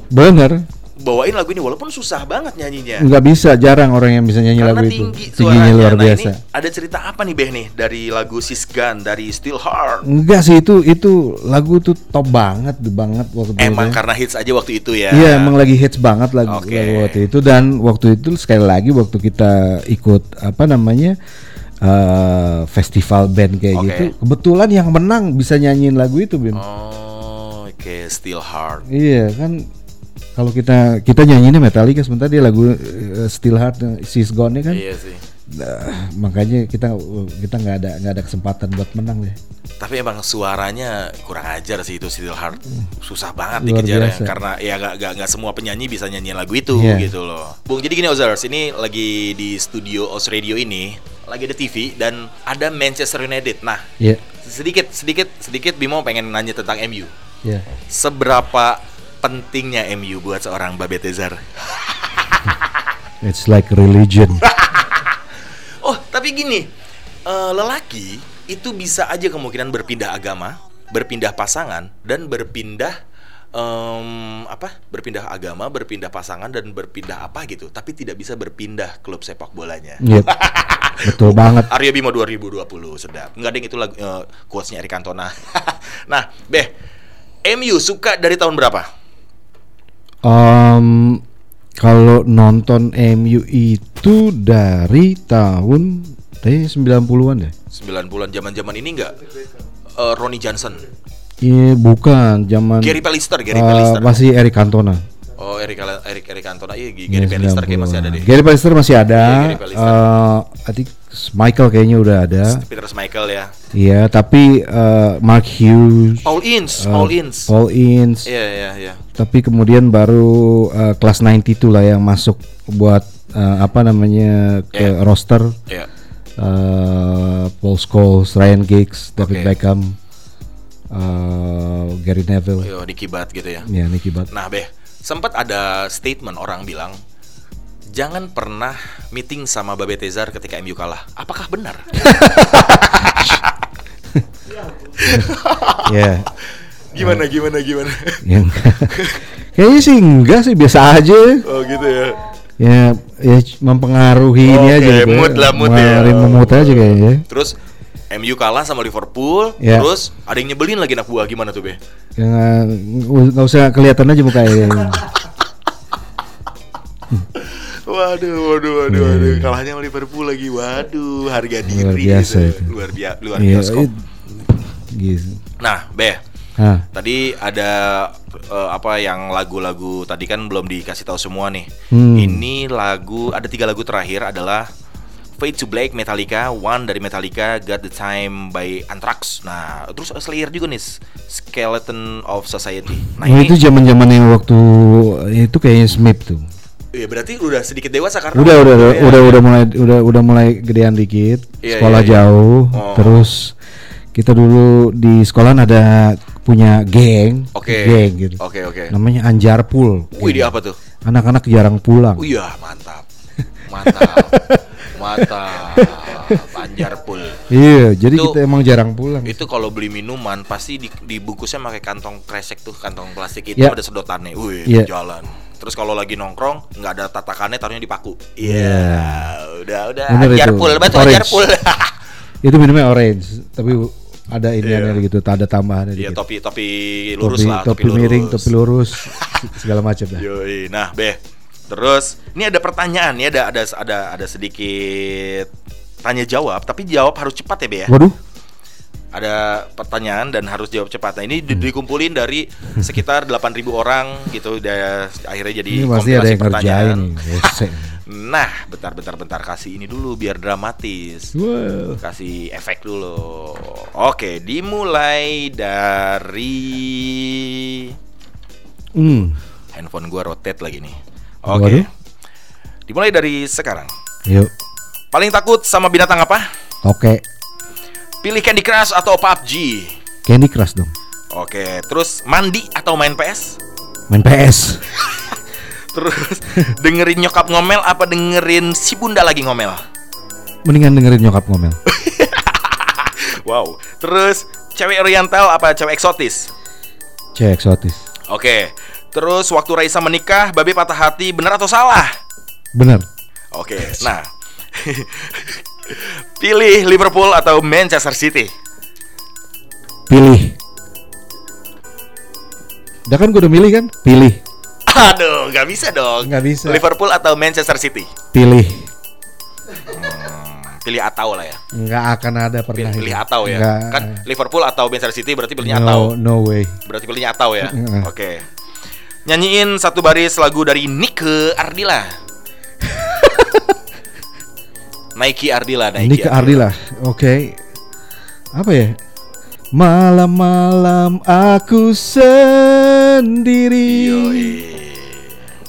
Bener,
bawain lagu ini walaupun susah banget nyanyinya.
nggak bisa jarang orang yang bisa nyanyi
Karena
lagu
tinggi
itu tingginya
suaranya.
luar
Nah,
biasa.
Ini ada cerita apa nih Beh nih dari lagu Sisgan dari Still Heart?
Enggak sih itu itu lagu tuh top banget banget waktu
Emang
itu.
karena hits aja waktu itu ya.
Iya emang lagi hits banget lagu,
Oke.
lagu waktu itu dan waktu itu sekali lagi waktu kita ikut apa namanya eh, festival band kayak
Oke.
gitu kebetulan yang menang bisa nyanyiin lagu itu Bim.
Oh, oke, Still Hard.
Iya kan kalau kita kita nyanyiinnya Metallica sebentar dia lagu eh, Still Heart eh, She's Gone kan
Iya sih.
Nah, makanya kita kita nggak ada nggak ada kesempatan buat menang deh.
Tapi emang suaranya kurang ajar sih itu Still Hard. Susah banget
Luar
dikejar
biasa.
karena ya gak, gak, gak semua penyanyi bisa nyanyiin lagu itu
Iya.
gitu loh. Bung, jadi gini Ozars, ini lagi di studio Oz Radio ini lagi ada TV dan ada Manchester United. Nah,
Iya,
sedikit sedikit sedikit Bimo pengen nanya tentang MU.
iya.
Seberapa pentingnya MU buat seorang Babet Ezar?
It's like religion.
Oh, tapi gini, eh, lelaki itu bisa aja kemungkinan berpindah agama, berpindah pasangan, dan berpindah em, apa? Berpindah agama, berpindah pasangan, dan berpindah apa gitu. Tapi tidak bisa berpindah klub sepak bolanya.
Yep. Betul banget.
Arya Bima 2020 sedap. Enggak ding itu lagu eh, quotesnya Eric Cantona. nah, Beh, MU suka dari tahun berapa?
Em, kalau nonton MU itu dari tahun eh 90-an deh.
90-an zaman-zaman ini enggak? Eh, Ronnie Johnson,
Iya, bukan zaman
Gary Pallister, Gary Pallister.
masih Eric Cantona.
Oh, Eric Eric Eric Cantona, iya Gary
Iya,
Pallister kayak masih ada
90-an.
deh.
Gary Pallister masih ada.
Iya, Pallister.
Eh, I think Michael kayaknya udah ada.
Peter Michael ya.
Iya, tapi eh, Mark Hughes,
Paul Ince,
eh,
Paul Ince.
Paul Ince.
Iya, iya, iya.
Tapi kemudian baru eh, kelas 92 lah yang masuk buat eh, apa namanya ke
Iya.
roster.
Iya.
eh, Paul Scholes, Ryan Giggs, David
Oke.
Beckham, eh, Gary Neville,
Yo, dikibat gitu ya.
ya Nicky Butt.
Nah, Beh, sempat ada statement orang bilang Jangan pernah meeting sama Babe Tezar ketika MU kalah. Apakah benar?
Ya,
gimana gimana gimana?
yang kayaknya sih enggak sih biasa aja.
oh, gitu ya.
Ya, ya mempengaruhi ini
Oke,
aja gitu.
mood lah, mood ya.
Mood aja kayaknya.
Terus MU kalah sama Liverpool,
Ya.
terus ada yang nyebelin lagi anak buah gimana tuh, Be?
Eh, nggak usah kelihatan aja mukanya.
Waduh, waduh, waduh, waduh. Kalahnya sama Liverpool lagi. Waduh, harga diri
Luar biasa
gitu.
itu.
Luar biasa, luar
Iya,
bioskop.
it- gitu.
Nah, Beh,
Hah,
Tadi ada eh, apa yang lagu-lagu tadi kan belum dikasih tahu semua nih.
Hmm.
Ini lagu ada tiga lagu terakhir adalah Fade to Black Metallica, One dari Metallica, Got the Time by Anthrax. Nah, terus Slayer juga nih, Skeleton of Society. Nah,
Oh,
ini
itu zaman-zaman yang waktu itu kayaknya Smith tuh.
Ya berarti udah sedikit dewasa karena
Udah udah udah
ya.
udah udah mulai udah udah mulai gedean dikit.
Iya,
sekolah
iya, iya.
jauh.
Oh.
Terus kita dulu di sekolah ada punya geng,
Oke.
geng gitu.
Oke, oke.
Namanya Anjar Pool.
Wih, dia apa tuh?
Anak-anak jarang pulang.
Iya, mantap. Mantap. mantap. Panjar pul.
Iya, jadi
Itu-
kita emang jarang pulang.
Itu kalau beli minuman pasti di, dibungkusnya pakai kantong kresek tuh, kantong plastik itu
Ya.
ada sedotannya. Wih,
Iya.
jalan. Terus kalau lagi nongkrong nggak ada tatakannya taruhnya di paku. Iya,
Iya.
udah udah.
Bener
Ajar
itu.
pul, betul
Orange.
ajar pul.
Itu minumnya orange, tapi ada iniannya gitu, tak ada tambahannya
Iya
dikit.
topi topi lurus
topi,
lah,
topi, miring, topi lurus, segala macam dah.
Yoi. Nah, Beh. Terus ini ada pertanyaan ya, ada ada ada ada sedikit tanya jawab, tapi jawab harus cepat ya, Be ya.
Waduh,
Ada pertanyaan dan harus jawab cepat. Nah, ini
Hmm.
di- dikumpulin dari sekitar 8.000 orang gitu dan akhirnya jadi
ini pasti ada yang ngerjain nih. Wesek.
Nah, bentar bentar bentar kasih ini dulu biar dramatis.
Wow.
Kasih efek dulu. Oke, dimulai dari
Hmm.
handphone gua rotate lagi nih. Oke. Dimulai dari sekarang.
Yuk.
Paling takut sama binatang apa?
Oke.
Pilih Candy Crush atau PUBG?
Candy Crush dong.
Oke, terus mandi atau main PS?
Main PS.
Terus dengerin nyokap ngomel apa dengerin si bunda lagi ngomel?
Mendingan dengerin nyokap ngomel.
Wow. Terus cewek oriental apa cewek eksotis?
Cewek eksotis.
Oke. Terus waktu Raisa menikah, Babe patah hati, benar atau salah?
Bener.
Oke. Nah. Pilih Liverpool atau Manchester City?
Pilih. Udah kan gue udah milih kan? Pilih.
Aduh, nggak bisa dong.
Nggak bisa.
Liverpool atau Manchester City?
Pilih.
Pilih atau lah ya.
Nggak akan ada pernah.
Pilih, pilih atau ya.
Nggak.
Kan Liverpool atau Manchester City berarti pilihnya
no,
atau.
no way.
Berarti pilihnya atau ya. Oke. Nyanyiin satu baris lagu dari Nike Ardila. Nike Ardila, Nike.
Ini ke Ardila. Oke. Apa ya? Malam-malam aku sendiri
Yoi.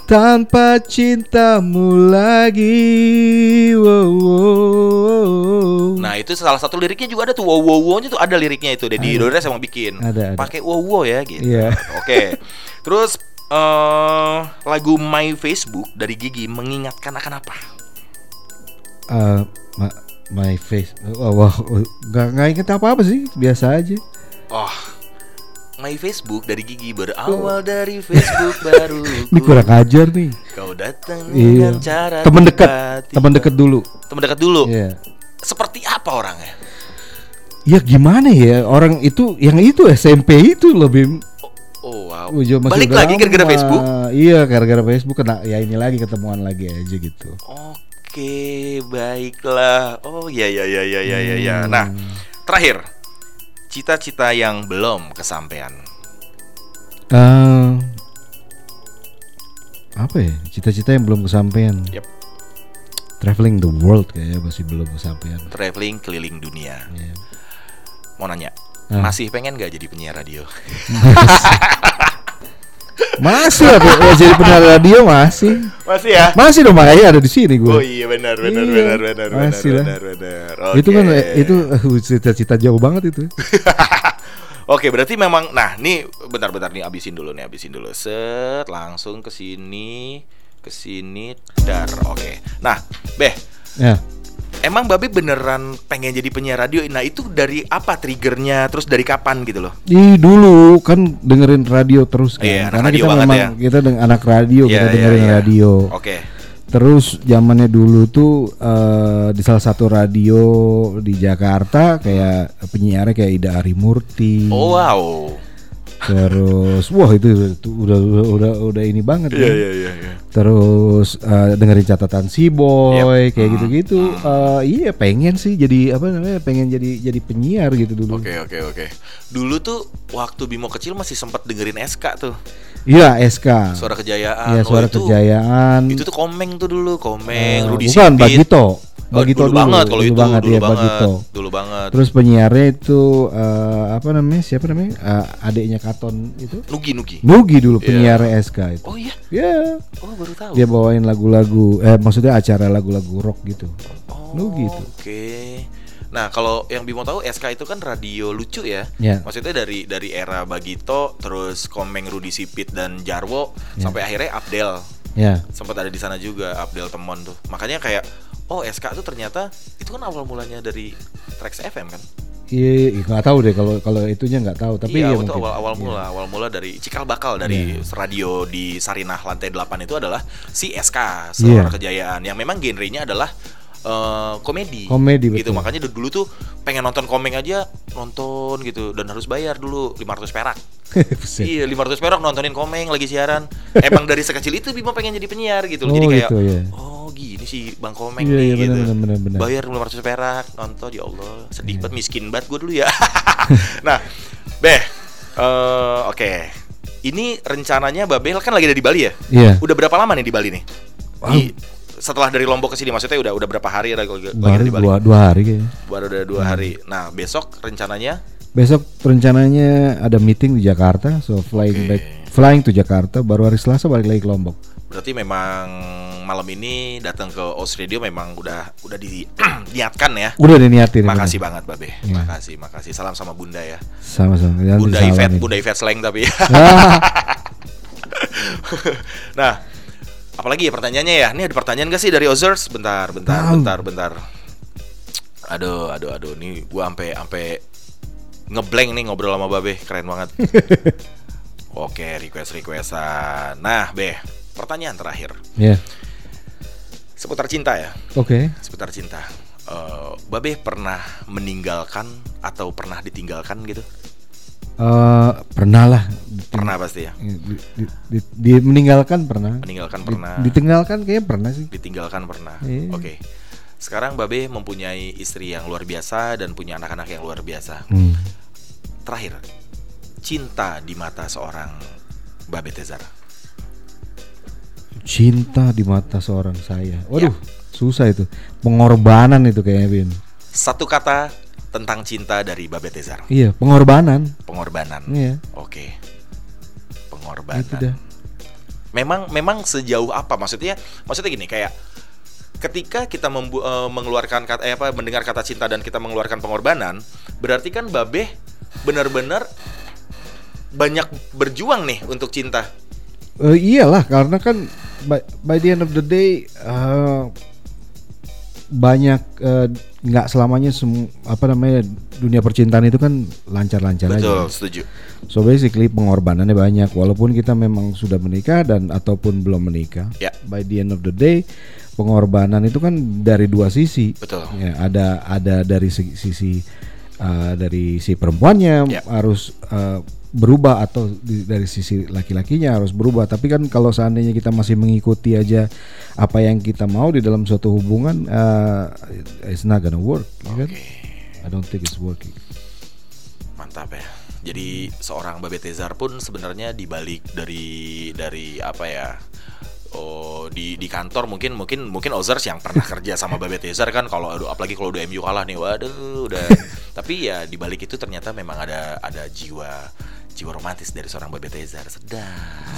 tanpa cintamu lagi. Wow, wow.
Nah itu salah satu liriknya juga ada tuh wow wow wow tuh ada liriknya itu Dedi
Ada.
Dores emang bikin
Ada, ada.
pakai wow wow ya gitu.
Iya.
Oke. Terus eh lagu My Facebook dari Gigi mengingatkan akan apa?
Eh, ma- my face. Oh, wah, oh, nggak nggak inget apa apa sih, biasa aja.
Oh, My Facebook dari Gigi berawal dari Facebook baru.
Ini kurang ajar nih.
Kau datang
Iya.
dengan cara
Temen dekat, temen dekat dulu.
Temen dekat dulu.
Iya.
Seperti apa orangnya?
Ya gimana ya orang itu yang itu SMP itu lebih
Oh wow.
Ujo masih
Balik lagi gara-gara. Facebook.
Iya gara-gara Facebook kena ya ini lagi ketemuan lagi aja gitu.
Oke, baiklah. Oh ya ya ya ya ya ya. ya.
Hmm.
Nah, terakhir cita-cita yang belum kesampaian.
Eh, apa ya cita-cita yang belum kesampaian?
Yep.
Traveling the world kayaknya masih belum kesampaian.
Traveling keliling dunia.
Iya.
Mau nanya,
Ah.
masih pengen gak jadi penyiar radio?
Masih lah Pe. Ya, jadi penyiar radio masih.
Masih ya?
Masih dong makanya ada di sini gue.
Oh iya benar benar
Iya,
benar benar benar
masih lah.
benar benar.
Itu kan itu eh, cita-cita jauh banget itu.
Oke, berarti memang nah, nih bentar-bentar nih abisin dulu nih, abisin dulu. Set, langsung ke sini, ke sini, dar. Oke. Nah, Beh,
Ya.
Emang Babe beneran pengen jadi penyiar radio? Nah, itu dari apa triggernya? Terus dari kapan gitu loh?
Di dulu kan dengerin radio terus kan.
Anak
Karena
radio
kita memang
ya.
kita dengan anak radio,
Iya,
kita
iya,
dengerin
iya.
radio.
Oke.
Terus zamannya dulu tuh eh, di salah satu radio di Jakarta kayak penyiarnya kayak Ida Arimurti.
Oh, wow.
Terus wah itu, itu udah udah udah udah ini banget
Iya,
kan.
iya, iya, iya.
Terus eh, dengerin catatan si boy
Yep.
kayak gitu-gitu. Eh, iya pengen sih jadi apa namanya pengen jadi jadi penyiar gitu dulu.
Oke, oke, oke. Dulu tuh waktu Bimo kecil masih sempat dengerin SK tuh.
Iya SK.
Suara Kejayaan.
Iya
Oh,
suara
itu-
kejayaan.
Itu tuh Komeng tuh dulu, Komeng,
Eh,
Rudi
bukan. Bagito.
Oh,
Bagito
dulu,
dulu,
banget kalau
dulu
itu,
banget
dulu
ya
banget,
Bagito.
dulu banget.
Terus penyiarnya itu eh, apa namanya? Siapa namanya? Eh, adiknya Katon itu.
Nugi, Nugi.
Nugi dulu
Iya.
penyiar SK itu.
Oh iya,
Ya,
oh baru tahu.
dia bawain lagu-lagu eh maksudnya acara lagu-lagu rock gitu.
Oh,
Nugi itu.
Oke. Nah, kalau yang Bimo tahu SK itu kan radio lucu ya.
Ya.
Maksudnya dari dari era Bagito, terus Komeng, Rudi Sipit dan Jarwo
Ya.
sampai akhirnya Abdel.
Ya.
Sempat ada di sana juga Abdel Temon tuh. Makanya kayak oh SK tuh ternyata itu kan awal mulanya dari Trax FM kan?
Iya, iya, nggak tahu deh kalau kalau itunya nggak tahu. Tapi
iya,
ya
itu
mungkin.
awal awal
Iya.
mula, awal mula dari cikal bakal dari
Iya.
radio di Sarinah lantai 8 itu adalah si SK
Iya.
Selera Kejayaan yang memang genrenya adalah eh, komedi.
Komedi,
gitu.
betul.
Makanya dulu tuh pengen nonton komeng aja nonton gitu dan harus bayar dulu 500 perak. Iya, 500 perak nontonin komeng lagi siaran. Emang dari sekecil itu Bimo pengen jadi penyiar gitu. Jadi
Oh,
kayak
gitu, ya.
oh gini sih Bang Komeng
Iya,
nih
iya,
gitu.
benar, benar, benar.
Bayar 500 perak nonton ya Allah. Sedih
Iya.
banget miskin banget gue dulu ya. nah, Beh, eh, oke. Ini rencananya Babel kan lagi ada di Bali ya?
Iya.
Udah berapa lama nih di Bali nih?
Wow.
Di- setelah dari Lombok ke sini maksudnya udah udah berapa hari lagi, lagi
Baru
di Bali?
dua, dua hari kayaknya.
Baru udah dua hari. Nah, besok rencananya
Besok rencananya ada meeting di Jakarta, so flying
Oke.
back, flying to Jakarta. Baru hari Selasa balik lagi ke Lombok.
Berarti memang malam ini datang ke Os Radio memang udah udah diniatkan ya.
Udah diniatin.
Makasih banget Babe.
Iya.
Makasih, makasih. Salam sama Bunda ya.
Sama-sama.
Bunda. Yvette, Bunda Yvette slang tapi.
Ah,
nah, apalagi ya pertanyaannya ya? Ini ada pertanyaan gak sih dari Ozers? Bentar, bentar,
Tahu.
bentar, bentar. Aduh, aduh, aduh. Nih gua sampai sampai ngeblank nih ngobrol sama Babe, keren banget. Oke, request requestan. Nah, Be, pertanyaan terakhir
ya.
seputar cinta ya.
Oke.
seputar cinta. Eh, Babe pernah meninggalkan atau pernah ditinggalkan gitu?
Eh, pernah lah.
Pernah pasti ya.
Di, di, di- di- meninggalkan pernah.
Meninggalkan
Di-
pernah.
ditinggalkan kayaknya pernah sih.
Ditinggalkan pernah.
Iya.
Oke. Sekarang Babe mempunyai istri yang luar biasa dan punya anak-anak yang luar biasa.
Hmm.
Terakhir, cinta di mata seorang Babe Tezar.
Cinta di mata seorang saya. Waduh,
Ya.
susah itu. Pengorbanan itu kayaknya Bin.
Satu kata tentang cinta dari Babe Tezar.
Iya, pengorbanan.
Pengorbanan.
Iya.
Oke.
Itu
Pengorbanan.
dah.
memang memang sejauh apa maksudnya maksudnya gini kayak ketika kita membu- eh, mengeluarkan kata eh, apa mendengar kata cinta dan kita mengeluarkan pengorbanan berarti kan babe benar-benar banyak berjuang nih untuk cinta
Eh, iyalah karena kan by, by the end of the day eh, banyak eh, nggak selamanya semu, apa namanya dunia percintaan itu kan lancar-lancar
betul
aja.
setuju
So basically pengorbanannya banyak walaupun kita memang sudah menikah dan ataupun belum menikah.
Ya.
By the end of the day pengorbanan itu kan dari dua sisi.
betul
Ya, ada ada dari sisi uh, dari si perempuannya
Ya.
harus uh, berubah atau di- dari sisi laki-lakinya harus berubah. Tapi kan kalau seandainya kita masih mengikuti aja apa yang kita mau di dalam suatu hubungan, uh, it's not gonna work. ya kan? I don't think it's working.
mantap ya jadi seorang babe Tezar pun sebenarnya dibalik dari dari apa ya Oh di di kantor mungkin mungkin mungkin Ozers yang pernah kerja sama Babe Tezar kan kalau aduh apalagi kalau udah MU kalah nih waduh udah tapi ya di balik itu ternyata memang ada ada jiwa jiwa romantis dari seorang Babe Tezar sedap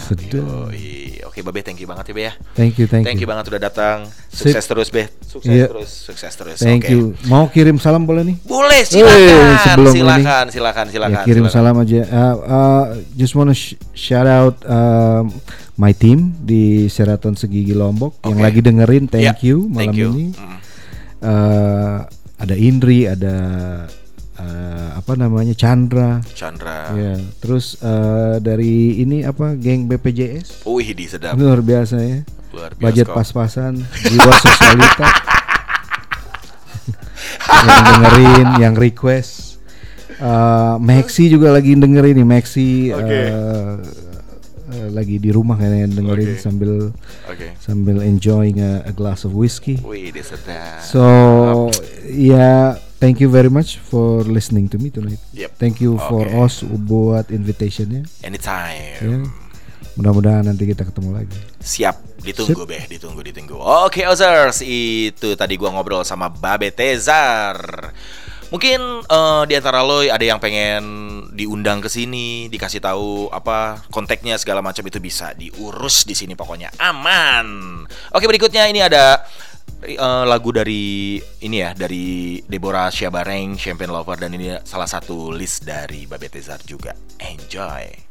Sedap.
Yoi. oke Babe thank you banget ya Be ya
Thank you, thank,
thank you
you.
banget udah datang
Sip.
sukses terus Be sukses
Iya.
terus sukses terus
Thank
Oke.
you. Mau kirim salam boleh nih?
boleh
Eh,
silakan
sebelum ini-
silakan silakan silakan
ya kirim
silakan.
salam aja. Uh, uh, just wanna sh- shout out um, my team di Sheraton Segigi Lombok yang
Oke.
lagi dengerin. Thank
Ya,
you malam
thank you.
ini.
Mm.
Uh, ada Indri, ada uh, apa namanya Chandra.
Chandra
Ya, terus uh, dari ini apa geng BPJS
Wih di sedap
luar biasa ya.
luar biasa
Budget pas-pasan, jiwa sosialita. yang dengerin, yang request. Uh, Maxi juga lagi dengerin nih Maxi
Oke.
uh, uh, lagi di rumah kayaknya dengerin
Oke.
sambil
oke
sambil enjoying a, a glass of whiskey.
Wih di sedap
So yeah, thank you very much for listening to me tonight.
Yep.
Thank you for
Oke.
us buat invitation-nya.
anytime
Ya. Mudah-mudahan nanti kita ketemu lagi.
Siap, ditunggu beh, ditunggu, ditunggu. Oke, Ozers, itu tadi gua ngobrol sama Babe Tezar. Mungkin eh, di antara lo ada yang pengen diundang ke sini, dikasih tahu apa kontaknya segala macam itu bisa diurus di sini pokoknya aman. Oke, berikutnya ini ada eh, lagu dari ini ya dari Deborah Syabareng, Champagne Lover dan ini salah satu list dari Babe Tezar juga. Enjoy.